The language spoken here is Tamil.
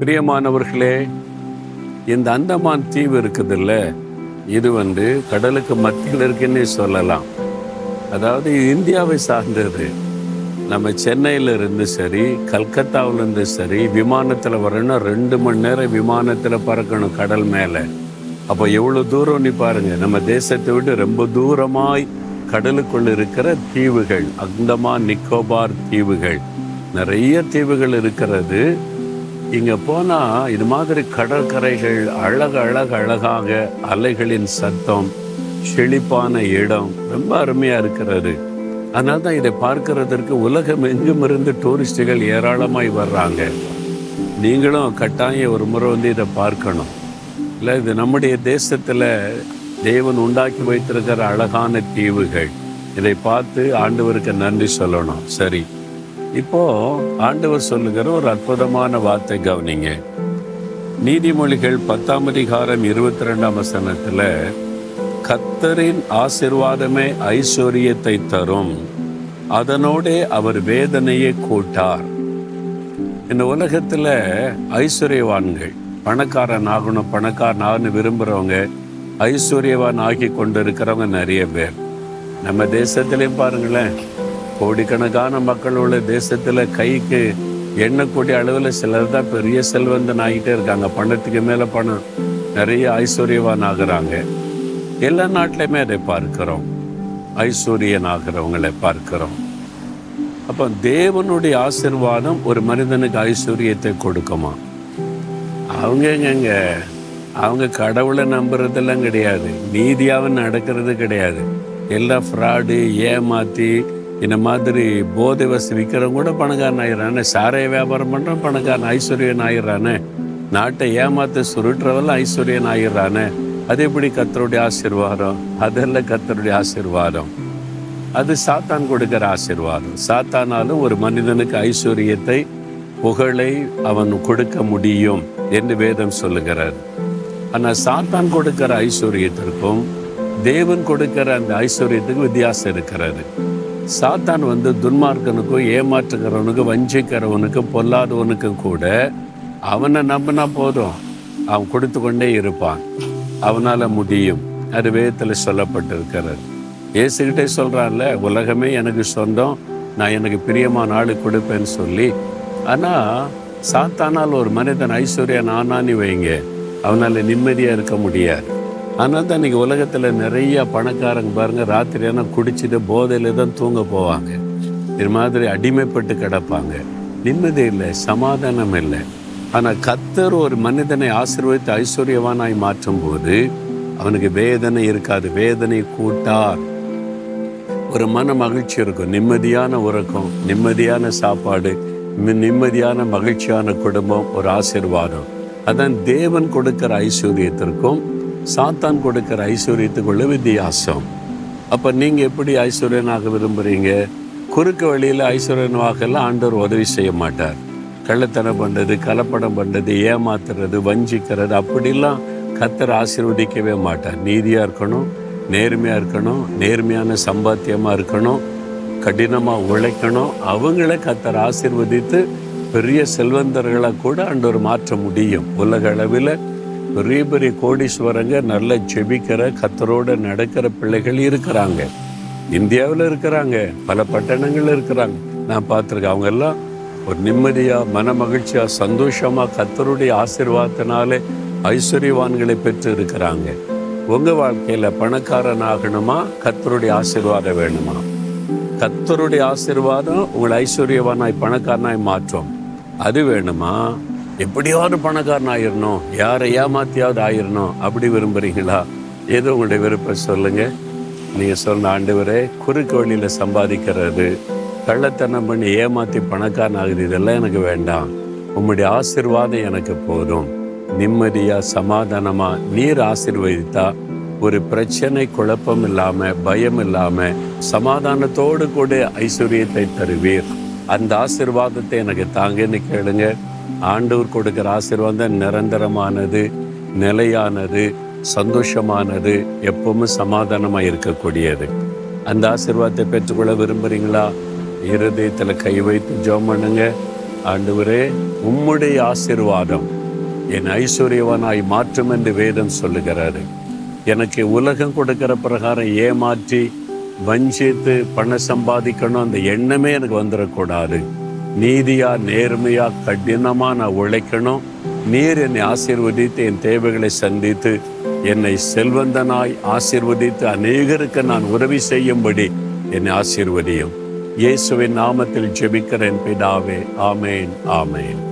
பிரியமானவர்களே இந்த அந்தமான் தீவு இருக்குதுல்ல? இது வந்து கடலுக்கு மத்தியில் இருக்குன்னு சொல்லலாம். அதாவது இந்தியாவை சார்ந்தது. நம்ம சென்னையில் இருந்து சரி கல்கத்தாவிலிருந்து சரி விமானத்தில் வரணும்னா ரெண்டு மணி நேரம் விமானத்தில் பறக்கணும் கடல் மேலே. அப்போ எவ்வளோ தூரம் நீ பாருங்கள் நம்ம தேசத்தை விட்டு ரொம்ப தூரமாய் கடலுக்குள்ள இருக்கிற தீவுகள் அந்தமான் நிக்கோபார் தீவுகள் நிறைய தீவுகள் இருக்கிறது. இங்கே போனால் இது மாதிரி கடற்கரைகள் அழகு அழகு அழகாக அலைகளின் சத்தம் செழிப்பான இடம் ரொம்ப அருமையாக இருக்கிறது. அதனால தான் இதை பார்க்கறதற்கு உலகம் எங்கும் இருந்து டூரிஸ்டுகள் ஏராளமாய் வர்றாங்க. நீங்களும் கட்டாயம் ஒரு முறை வந்து இதை பார்க்கணும். இல்லை இது நம்முடைய தேசத்தில் தேவன் உண்டாக்கி வைத்திருக்கிற அழகான தீவுகள். இதை பார்த்து ஆண்டவருக்கு நன்றி சொல்லணும். சரி. இப்போ ஆண்டவர் சொல்லுகிற ஒரு அற்புதமான வார்த்தை கவனிங்க. நீதிமொழிகள் பத்தாம் அதிகாரம் இருபத்தி ரெண்டாம் வசனத்தில் கத்தரின் ஆசிர்வாதமே ஐஸ்வர்யத்தை தரும். அதனோடே அவர் வேதனையை கூட்டார். இந்த உலகத்தில் ஐஸ்வர்யவான்கள் பணக்காரன் ஆகணும் பணக்காரன் ஆகணும் விரும்புகிறவங்க ஐஸ்வர்யவான் ஆகி கொண்டு இருக்கிறவங்க நிறைய பேர். நம்ம தேசத்திலையும் பாருங்களேன் கோடிக்கணக்கான மக்கள் உள்ள தேசத்தில் கைக்கு எண்ணக்கூடிய அளவில் சிலர் தான் பெரிய செல்வந்தன் ஆகிட்டே இருக்காங்க. பணத்துக்கு மேலே பணம். நிறைய ஐஸ்வர்யவான் ஆகுறாங்க எல்லா நாட்டிலையுமே அதை பார்க்கிறோம். ஐஸ்வர்யன் ஆகிறவங்களை பார்க்கிறோம். அப்போ தேவனுடைய ஆசிர்வாதம் ஒரு மனிதனுக்கு ஐஸ்வர்யத்தை கொடுக்குமா? அவங்க எங்கங்க? அவங்க கடவுளை நம்புறதெல்லாம் கிடையாது. நீதியாகவும் நடக்கிறது கிடையாது. எல்லாம் ஃப்ராடு ஏமாற்றி இந்த மாதிரி போதை வசதி விற்கிறவங்க கூட பணக்காரன் ஆயிடுறானே. சாராய வியாபாரம் பண்ணுறோம் பணக்காரன் ஐஸ்வர்யன் ஆயிடுறானே. நாட்டை ஏமாத்த சுருட்டுறவெல்லாம் ஐஸ்வர்யன் ஆயிடுறானே. அது எப்படி கத்தருடைய ஆசீர்வாதம்? அதெல்லாம் கத்தருடைய ஆசீர்வாதம். அது சாத்தான் கொடுக்கிற ஆசீர்வாதம். சாத்தானாலும் ஒரு மனிதனுக்கு ஐஸ்வர்யத்தை புகழை அவன் கொடுக்க முடியும் என்று வேதம் சொல்லுகிறார். ஆனால் சாத்தான் கொடுக்கிற ஐஸ்வர்யத்திற்கும் தேவன் கொடுக்கிற அந்த ஐஸ்வர்யத்துக்கும் வித்தியாசம் இருக்கிறது. சாத்தான் வந்து துன்மார்க்கனுக்கும் ஏமாற்றுகிறவனுக்கும் வஞ்சிக்கிறவனுக்கும் பொல்லாதவனுக்கும் கூட அவனை நம்பினா போதும். அவன் கொடுத்து கொண்டே இருப்பான். அவனால் முடியும். அது வேதத்தில் சொல்லப்பட்டிருக்கிறது. ஏசுகிட்டே சொல்கிறான்ல உலகமே எனக்கு சொந்தம் நான் எனக்கு பிரியமான ஆள் கொடுப்பேன்னு சொல்லி. ஆனால் சாத்தானால் ஒரு மனிதன் ஐஸ்வர்யா நானான்னு வைங்க. அவனால் நிம்மதியாக இருக்க முடியாது. அதனால தான் இன்றைக்கி உலகத்தில் நிறைய பணக்காரங்க பாருங்க ராத்திரி ஆனால் குடிச்சிட்டு போதையில் தான் தூங்க போவாங்க. இது மாதிரி அடிமைப்பட்டு கிடப்பாங்க. நிம்மதி இல்லை சமாதானம் இல்லை. ஆனால் கத்தர் ஒரு மனிதனை ஆசீர்வதித்து ஐஸ்வர்யவானாய் மாற்றும் போது அவனுக்கு வேதனை இருக்காது. வேதனை கூட்டார். ஒரு மன மகிழ்ச்சி இருக்கும். நிம்மதியான உறக்கம் நிம்மதியான சாப்பாடு நிம்மதியான மகிழ்ச்சியான குடும்பம் ஒரு ஆசீர்வாதம். அதான் தேவன் கொடுக்கிற ஐஸ்வர்யத்திற்கும் சாத்தான் கொடுக்கிற ஐஸ்வர்யத்துக்குள்ள வித்தியாசம். அப்போ நீங்கள் எப்படி ஐஸ்வர்யனாக விரும்புகிறீங்க குறுக்கு வழியில் ஐஸ்வர்யனாகலாம் ஆண்டவர் உதவி செய்ய மாட்டார். கள்ளத்தனம் பண்ணுறது கலப்படம் பண்ணுறது ஏமாத்துறது வஞ்சிக்கிறது அப்படிலாம் கத்தர் ஆசீர்வதிக்கவே மாட்டார். நீதியாக இருக்கணும் நேர்மையாக இருக்கணும் நேர்மையான சம்பாத்தியமாக இருக்கணும் கடினமாக உழைக்கணும். அவங்கள கத்தர் ஆசிர்வதித்து பெரிய செல்வந்தர்களை கூட ஆண்டவர் மாற்ற முடியும். உலக அளவில் பெரிய பெரிய கோடீஸ்வரங்க நல்ல ஜெபிக்கிற கத்தரோட நடக்கிற பிள்ளைகள் இருக்கிறாங்க. இந்தியாவில் இருக்கிறாங்க பல பட்டணங்கள் இருக்கிறாங்க. நான் பார்த்துருக்கேன் அவங்க எல்லாம் ஒரு நிம்மதியாக மன மகிழ்ச்சியாக சந்தோஷமாக கத்தருடைய ஆசிர்வாதத்தினாலே ஐஸ்வர்யவான்களை பெற்று இருக்கிறாங்க. உங்கள் வாழ்க்கையில் பணக்காரன் ஆகணுமா கத்தருடைய ஆசீர்வாதம் வேணுமா? கத்தருடைய ஆசீர்வாதம் உங்களை ஐஸ்வர்யவானாய் பணக்காரனாய் மாற்றும். அது வேணுமா? எப்படியாவது பணக்காரன் ஆயிரணும். யாரை ஏமாத்தியாவது ஆயிரணும் அப்படி விரும்புறீங்களா? ஏதோ உங்களுடைய விருப்பம் சொல்லுங்க. நீங்க சொன்ன ஆண்டவரே குறுக்கு வழியில சம்பாதிக்கிறது கள்ளத்தனம் பண்ணி ஏமாத்தி பணக்காரன் ஆகுது இதெல்லாம் எனக்கு வேண்டாம். உம்முடைய ஆசீர்வாதம் எனக்கு போதும். நிம்மதியா சமாதானமா நீர் ஆசிர்வதித்தா ஒரு பிரச்சனை குழப்பம் இல்லாம பயம் இல்லாம சமாதானத்தோடு கூட ஐஸ்வர்யத்தை தருவீர். அந்த ஆசீர்வாதத்தை எனக்கு தாங்கன்னு கேளுங்க. ஆண்டவர் கொடுக்கிற ஆசீர்வாதம் நிரந்தரமானது நிலையானது சந்தோஷமானது எப்பவுமே சமாதானமாக இருக்கக்கூடியது. அந்த ஆசீர்வாதத்தை பெற்றுக்கொள்ள விரும்புகிறீங்களா இருதயத்தில் கை வைத்து ஜெபம் பண்ணுங்க. ஆண்டவரே உம்முடைய ஆசீர்வாதம் என் ஐஸ்வர்யவனாய் மாற்றும் என்று வேதம் சொல்லுகிறாரு. எனக்கு உலகம் கொடுக்கிற பிரகாரம் ஏமாற்றி வஞ்சித்து பணம் சம்பாதிக்கணும் அந்த எண்ணமே எனக்கு வந்துடக்கூடாது நீதியா நேர்மையா கடினமா நான் உழைக்கணும். நீர் என்னை ஆசீர்வதித்து என் தேவைகளை சந்தித்து என்னை செல்வந்தனாய் ஆசீர்வதித்து அநேகருக்கு நான் உதவி செய்யும்படி என்னை ஆசீர்வதியும். இயேசுவின் நாமத்தில் ஜெபிக்கிறேன் பிதாவே ஆமேன் ஆமேன்.